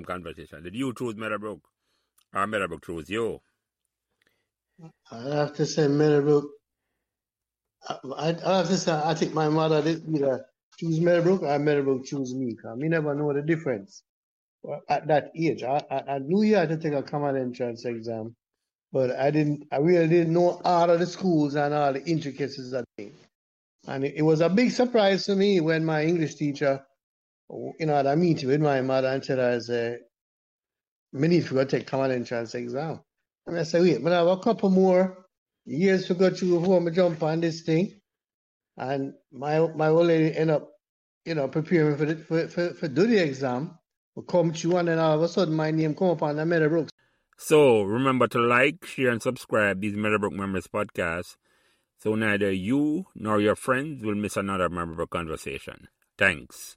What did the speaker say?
conversation. Did you choose Meadowbrook? Or Meadowbrook chose you? I have to say Meadowbrook. I, I, I have to say I think my mother did either choose Meadowbrook or Meadowbrook choose me. Cause me never know the difference. At that age, I, I, I knew you had to take a common entrance exam, but I didn't. I really didn't know all of the schools and all the intricacies of things. And it, it was a big surprise to me when my English teacher, you know, had a meeting with my mother and said, "I say, me need to go take common entrance exam." And I said, "Wait, but I have a couple more years to go through before I jump on this thing." And my my old lady end up, you know, preparing for the, for, for, for do the exam. We come through and then all of a sudden my name come up on the Meadowbrook. So remember to like, share, and subscribe these Meadowbrook Memories podcasts so neither you nor your friends will miss another memorable conversation. Thanks.